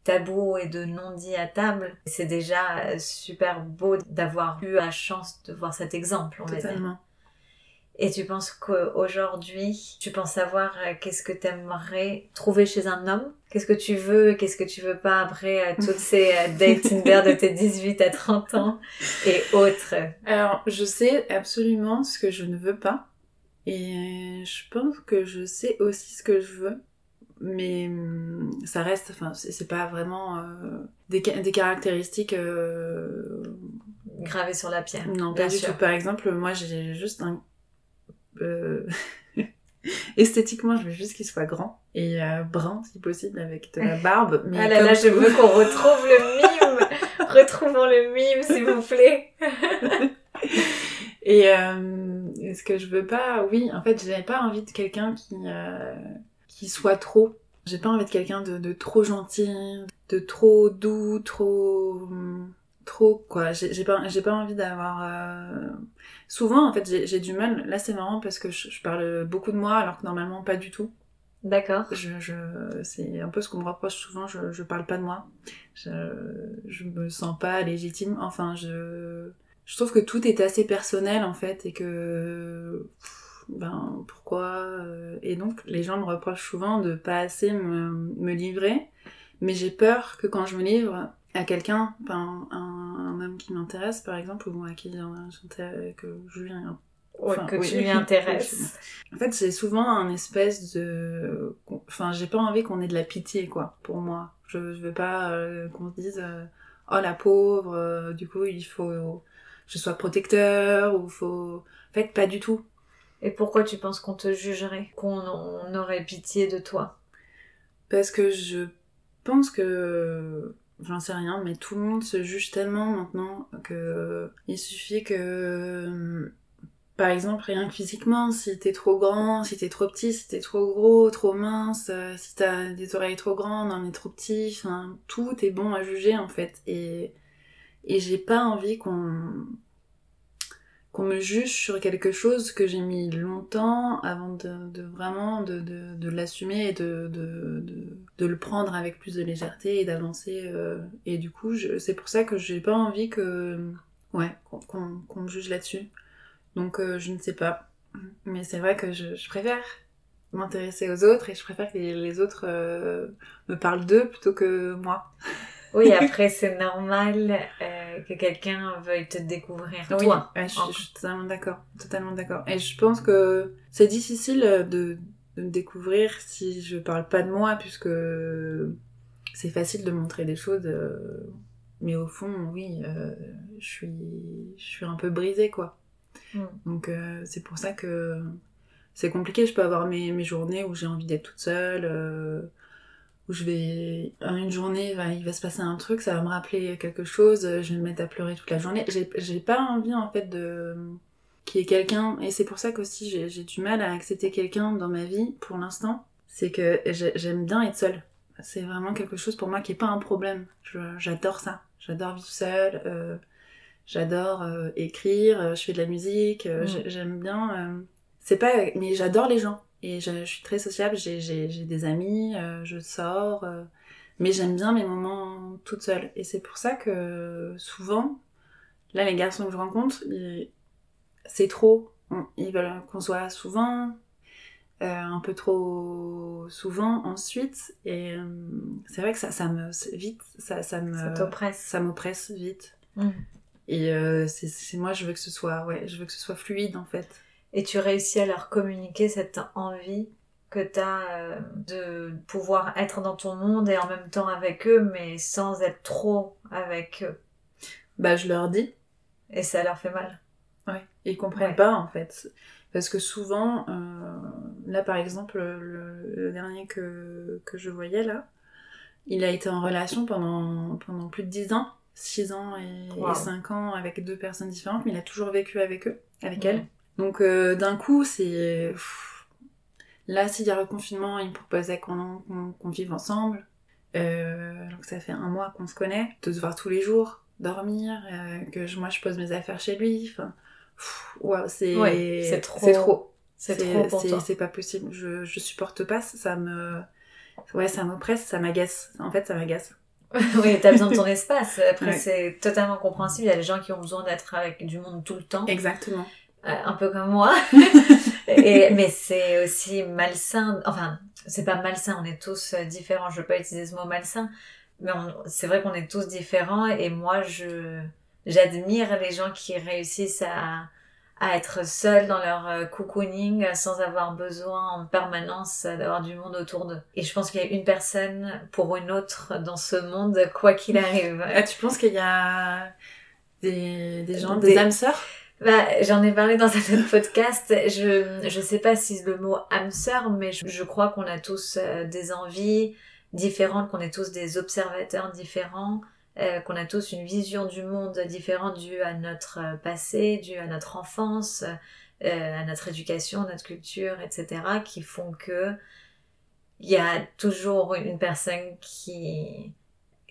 tabous et de non-dits à table. C'est déjà euh, super beau d'avoir eu la chance de voir cet exemple, on Totalement. Et tu penses qu'aujourd'hui, tu penses savoir euh, qu'est-ce que tu aimerais trouver chez un homme? Qu'est-ce que tu veux Qu'est-ce que tu veux pas après euh, toutes ces dates Tinder de tes 18 à 30 ans et autres? Alors, je sais absolument ce que je ne veux pas. Et je pense que je sais aussi ce que je veux mais hum, ça reste, enfin, c'est pas vraiment euh, des, des, caractéristiques euh... gravées sur la pierre. Non, pas du tout. Par exemple, moi, j'ai juste un. Euh... Esthétiquement, je veux juste qu'il soit grand et euh, brun, si possible, avec de la barbe. Mais ah là là, je veux qu'on retrouve le mime. Retrouvons le mime, s'il vous plaît. et euh, ce que je veux pas, oui, en fait, j'avais pas envie de quelqu'un qui euh, qui soit trop. J'ai pas envie de quelqu'un de, trop gentil, de trop doux, trop trop quoi. J'ai pas j'ai pas envie d'avoir. Euh, souvent en fait j'ai du mal. Là c'est marrant parce que je, parle beaucoup de moi alors que normalement pas du tout. D'accord. Je, je c'est un peu ce qu'on me reproche souvent. Je, je parle pas de moi. Je, je me sens pas légitime. Enfin je je trouve que tout est assez personnel en fait et que ben pourquoi euh, Et donc les gens me reprochent souvent de pas assez me, me livrer, mais j'ai peur que quand je me livre à quelqu'un, un, un, homme qui m'intéresse par exemple, ou à qui que je lui Enfin, que tu lui intéresses. En fait, c'est souvent un espèce de. Enfin, j'ai pas envie qu'on ait de la pitié, quoi, pour moi. Je, je veux pas euh, qu'on se dise euh, Oh la pauvre, du coup, il faut que je sois protecteur, ou faut. En fait, pas du tout. Et pourquoi tu penses qu'on te jugerait Qu'on aurait pitié de toi? Parce que je pense que j'en sais rien, mais tout le monde se juge tellement maintenant que il suffit que par exemple, rien que physiquement, si t'es trop grand, si t'es trop petit, si t'es trop gros, trop mince, si t'as des oreilles trop grandes, un nez trop petit, enfin, tout est bon à juger en fait. Et, et j'ai pas envie qu'on qu'on me juge sur quelque chose que j'ai mis longtemps avant de, vraiment de, de, l'assumer et de, de, le prendre avec plus de légèreté et d'avancer. Euh, et du coup, c'est pour ça que j'ai pas envie que ouais qu'on me juge là-dessus. Donc euh, je ne sais pas. Mais c'est vrai que je, préfère m'intéresser aux autres et je préfère que les, autres euh, me parlent d'eux plutôt que moi. Oui, après, c'est normal euh, que quelqu'un veuille te découvrir toi. Oui, je, suis totalement d'accord. Totalement d'accord. Et je pense que c'est difficile de, de, me découvrir si je parle pas de moi, puisque c'est facile de montrer des choses. Euh, mais au fond, oui, euh, je, suis, je suis un peu brisée, quoi. Mm. Donc, c'est pour ça que c'est compliqué. Je peux avoir mes, mes journées où j'ai envie d'être toute seule où je vais une journée il va se passer un truc ça va me rappeler quelque chose je vais me mettre à pleurer toute la journée. J'ai pas envie en fait de qu'il y ait quelqu'un et c'est pour ça qu'aussi j'ai du mal à accepter quelqu'un dans ma vie pour l'instant. C'est que j'aime bien être seule. C'est vraiment quelque chose pour moi qui est pas un problème. J'adore ça. J'adore vivre seule euh, j'adore euh, écrire euh, je fais de la musique mm. j'aime bien c'est pas mais j'adore les gens et je, suis très sociable, j'ai des amis, euh, je sors, euh, mais j'aime bien mes moments toute seule. Et c'est pour ça que souvent, là, les garçons que je rencontre, c'est trop. Ils veulent qu'on soit souvent, euh, un peu trop souvent ensuite. Et c'est vrai que ça, ça me vite, ça, ça me ça m'oppresse vite. Mm. Et c'est moi, je veux que ce soit, ouais, je veux que ce soit fluide en fait et tu réussis à leur communiquer cette envie que tu as euh, de pouvoir être dans ton monde et en même temps avec eux, mais sans être trop avec eux. Bah, je leur dis. Et ça leur fait mal. Ouais, ils comprennent pas en fait. Parce que souvent, euh, là par exemple, le, dernier que, que, je voyais là, Il a été en relation pendant, pendant plus de 10 ans, 6 ans et, Wow. 5 ans avec deux personnes différentes, mais il a toujours vécu avec eux, avec Mhm. elle. Donc euh, d'un coup, c'est... Là, s'il y a reconfinement, il me proposait qu'on vive ensemble. Euh, donc ça fait un mois qu'on se connaît, de se voir tous les jours, dormir, euh, que je- moi je pose mes affaires chez lui. Enfin, waouh, c'est Ouais, c'est trop. C'est trop. C'est pas possible. Je, je supporte pas. Ça me, ouais, ça m'oppresse, ça m'agace. En fait, ça m'agace. oui, t'as besoin de ton espace. Après, Ouais. c'est totalement compréhensible. Il y a des gens qui ont besoin d'être avec du monde tout le temps. Exactement. Euh, un peu comme moi. Et, mais c'est aussi malsain. Enfin, c'est pas malsain, on est tous euh, différents. Je veux pas utiliser ce mot malsain, mais c'est vrai qu'on est tous différents. Et moi, je j'admire les gens qui réussissent à à être seuls dans leur euh, cocooning sans avoir besoin en permanence d'avoir du monde autour d'eux. Et je pense qu'il y a une personne pour une autre dans ce monde, quoi qu'il arrive. Ah, tu penses qu'il y a des, des gens, Des- des âmes sœurs? Bah, j'en ai parlé dans un autre podcast. Je je sais pas si le mot âme sœur, mais je, je crois qu'on a tous euh, des envies différentes, qu'on est tous des observateurs différents, euh, qu'on a tous une vision du monde différente due à notre euh, passé, due à notre enfance, euh, à notre éducation, notre culture, etc., qui font que il y a toujours une personne qui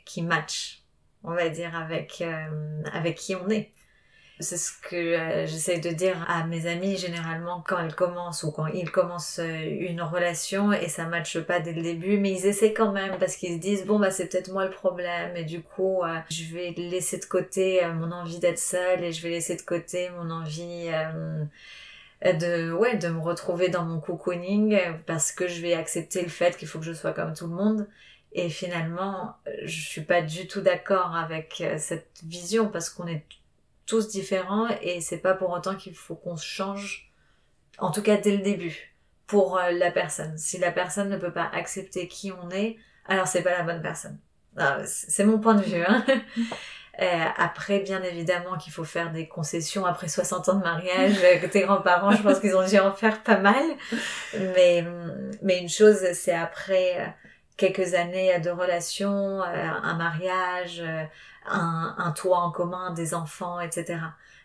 qui match, on va dire, avec euh, avec qui on est. C'est ce que euh, j'essaie de dire à mes amis généralement quand elles commencent ou quand ils commencent euh, une relation et ça matche pas dès le début, mais ils essaient quand même parce qu'ils se disent bon bah c'est peut-être moi le problème et du coup euh, je vais laisser de côté euh, mon envie d'être seule et je vais laisser de côté mon envie de ouais de me retrouver dans mon cocooning parce que je vais accepter le fait qu'il faut que je sois comme tout le monde. Et finalement je suis pas du tout d'accord avec cette vision parce qu'on est tous différents et c'est pas pour autant qu'il faut qu'on change en tout cas dès le début pour euh, la personne si la personne ne peut pas accepter qui on est alors c'est pas la bonne personne c'est mon point de vue hein. Euh, après, bien évidemment qu'il faut faire des concessions après 60 ans de mariage. Tes grands-parents, je pense qu'ils ont dû en faire pas mal. Mais, mais une chose, c'est après euh, quelques années de relation, euh, un mariage, euh, un, un toit en commun, des enfants, etc.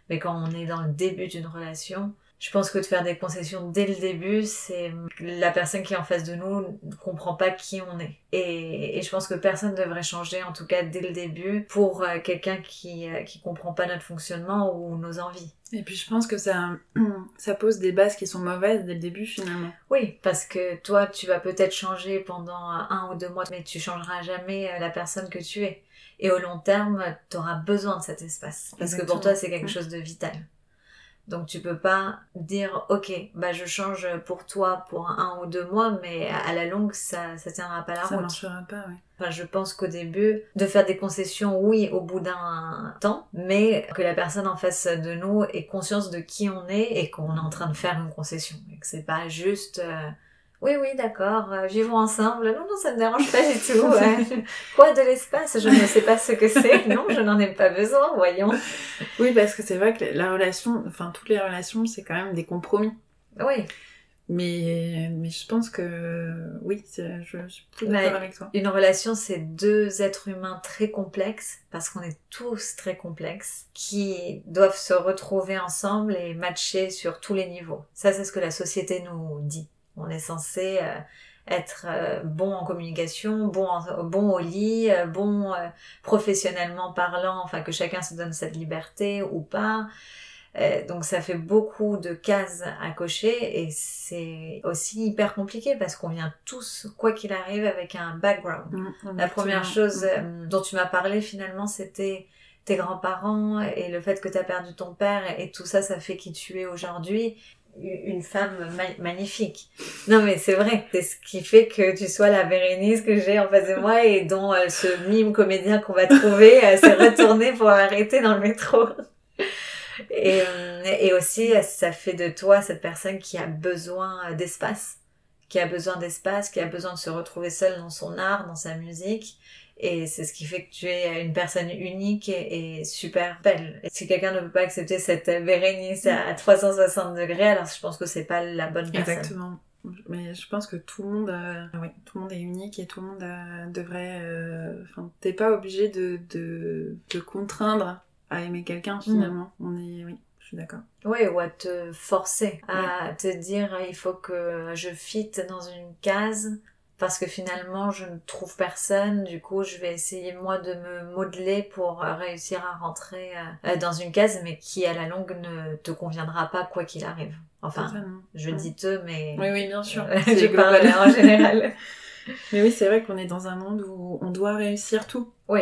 Mais quand on est dans le début d'une relation, je pense que de faire des concessions dès le début, c'est la personne qui est en face de nous ne comprend pas qui on est. Et, et je pense que personne ne devrait changer, en tout cas dès le début, pour euh, quelqu'un qui euh, qui comprend pas notre fonctionnement ou nos envies. Et puis je pense que ça, ça pose des bases qui sont mauvaises dès le début finalement. Oui, parce que toi, tu vas peut-être changer pendant un ou deux mois, mais tu changeras jamais euh, la personne que tu es. Et au long terme, tu auras besoin de cet espace. Parce que pour toi, c'est quelque chose de vital. Donc tu peux pas dire, ok, bah je change pour toi pour un ou deux mois, mais à la longue, ça, ça tiendra pas la Ça route. marchera pas, ouais. Enfin, je pense qu'au début, de faire des concessions, oui, au bout d'un temps, mais que la personne en face de nous ait conscience de qui on est et qu'on est en train de faire une concession. Et que c'est pas juste, euh, oui, oui, d'accord, euh, vivons ensemble. Non, non, ça me dérange pas du tout. ouais. Quoi de l'espace? Je ne sais pas ce que c'est. Non, je n'en ai pas besoin, voyons. Oui, parce que c'est vrai que la relation, enfin toutes les relations, c'est quand même des compromis. Oui, Mais, mais je pense que oui, je, je suis d'accord avec toi. une relation, c'est deux êtres humains très complexes, parce qu'on est tous très complexes, qui doivent se retrouver ensemble et matcher sur tous les niveaux. Ça, c'est ce que la société nous dit. On est censé euh, être euh, bon en communication, bon, en- bon au lit, euh, bon professionnellement parlant, enfin que chacun se donne cette liberté ou pas. Donc ça fait beaucoup de cases à cocher et c'est aussi hyper compliqué parce qu'on vient tous, quoi qu'il arrive, avec un background. Mm, La première chose euh, dont tu m'as parlé finalement, c'était tes grands-parents et le fait que tu as perdu ton père et tout ça, ça fait qui tu es aujourd'hui. Une femme ma- magnifique. Non mais c'est vrai, c'est ce qui fait que tu sois la Bérénice que j'ai en face de moi et dont euh, ce mime comédien qu'on va trouver euh, s'est retourné pour arrêter dans le métro. Et, euh, et aussi, euh, ça fait de toi cette personne qui a besoin d'espace, qui a besoin d'espace, qui a besoin de se retrouver seule dans son art, dans sa musique. Et c'est ce qui fait que tu es une personne unique et, et super belle. Et si quelqu'un ne peut pas accepter cette Bérénice à, à 360 degrés, alors je pense que c'est pas la bonne personne. Exactement. Mais je pense que tout le monde, euh, ouais, tout le monde est unique et tout le monde euh, devrait. euh, Enfin, t'es pas obligé de, de, de contraindre à aimer quelqu'un finalement. On est, oui, je suis d'accord. Oui, ou à te forcer, à te dire il faut que je fitte dans une case parce que finalement je ne trouve personne, du coup je vais essayer moi de me modeler pour euh, réussir à rentrer euh, dans une case mais qui à la longue ne te conviendra pas quoi qu'il arrive. Enfin, Totalement. je Ouais. dis te mais Oui, oui, bien sûr. Euh, je parle global. en général. Mais oui, c'est vrai qu'on est dans un monde où on doit réussir tout. Oui.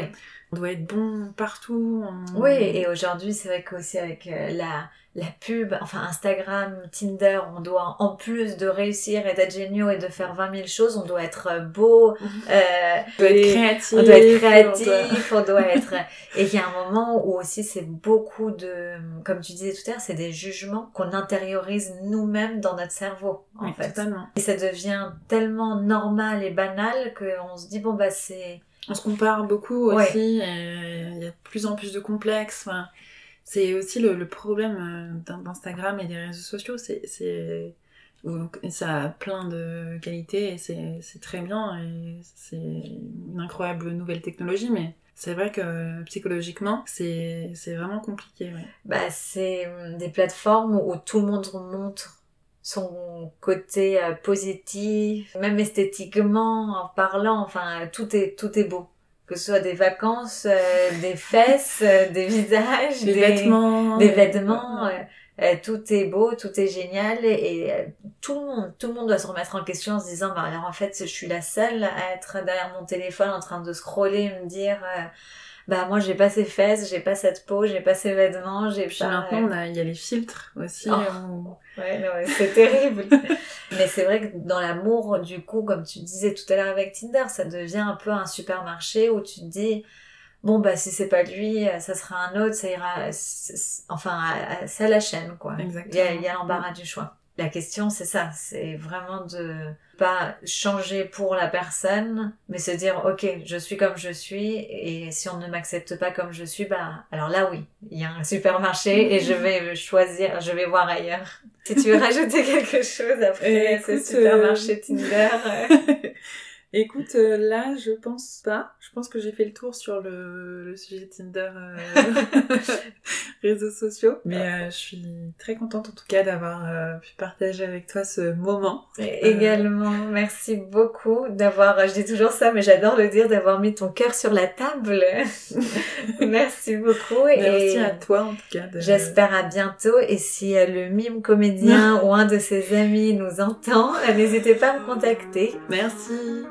On doit être bon partout. on- Oui, et aujourd'hui, c'est vrai qu'aussi avec euh, la, la pub, enfin Instagram, Tinder, on doit, en plus de réussir et d'être géniaux et de faire 20 000 choses, on doit être euh, beau, euh, on doit être créatif. on doit être créatif, on doit être... Et il y a un moment où aussi c'est beaucoup de, comme tu disais tout à l'heure, c'est des jugements qu'on intériorise nous-mêmes dans notre cerveau, en Oui, fait. totalement. Et ça devient tellement normal et banal qu'on se dit, bon bah c'est... On se compare beaucoup aussi. et Il y a de plus en plus de complexes. Enfin, c'est aussi le, le problème euh, d'In- d'Instagram et des réseaux sociaux. C'est, où ça a plein de qualités et c'est, c'est très bien et c'est une incroyable nouvelle technologie, mais c'est vrai que psychologiquement, c'est, c'est vraiment compliqué. Ouais. Bah, c'est hum, des plateformes où tout le monde montre son côté euh, positif, même esthétiquement, en parlant, enfin, tout est, tout est beau. Que ce soit des vacances, euh, des fesses, euh, des visages, Les vêtements. des vêtements, euh, euh, tout est beau, tout est génial et, et, euh, tout le monde, tout le monde doit se remettre en question en se disant, bah alors en fait, je suis la seule à être derrière mon téléphone en train de scroller et me dire, euh, bah moi j'ai pas ces fesses, j'ai pas cette peau, j'ai pas ces vêtements, j'ai pas. maintenant, a- il y a les filtres aussi. Oh. où- Ouais, non, c'est terrible. mais c'est vrai que dans l'amour, du coup, comme tu disais tout à l'heure avec Tinder, ça devient un peu un supermarché où tu te dis, bon, bah, si c'est pas lui, euh, ça sera un autre, ça ira, enfin, à- à- c'est la chaîne, quoi. Il y a l'embarras du choix. La question, c'est ça, c'est vraiment de pas changer pour la personne, mais se dire, ok, je suis comme je suis, et si on ne m'accepte pas comme je suis, bah, alors là, oui, il y a un supermarché et je vais choisir, je vais voir ailleurs. Si tu veux rajouter quelque chose après Eh, ce écoute, supermarché Tinder. euh, Écoute, euh, là, je pense pas. Je pense que j'ai fait le tour sur le, le sujet Tinder, euh, réseaux sociaux. Mais euh, je suis très contente en tout cas d'avoir euh, pu partager avec toi ce moment. Et également, merci beaucoup d'avoir, je dis toujours ça, mais j'adore le dire, d'avoir mis ton cœur sur la table. merci beaucoup. Merci et à toi en tout cas. de- J'espère à bientôt. Et si euh, le mime comédien ou un de ses amis nous entend, euh, n'hésitez pas à me contacter. Merci.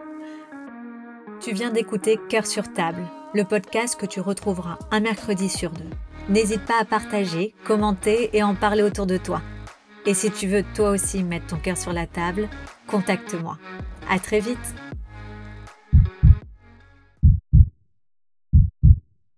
Tu viens d'écouter Cœur sur table, le podcast que tu retrouveras un mercredi sur deux. N'hésite pas à partager, commenter et en parler autour de toi. Et si tu veux toi aussi mettre ton cœur sur la table, contacte-moi. À très vite!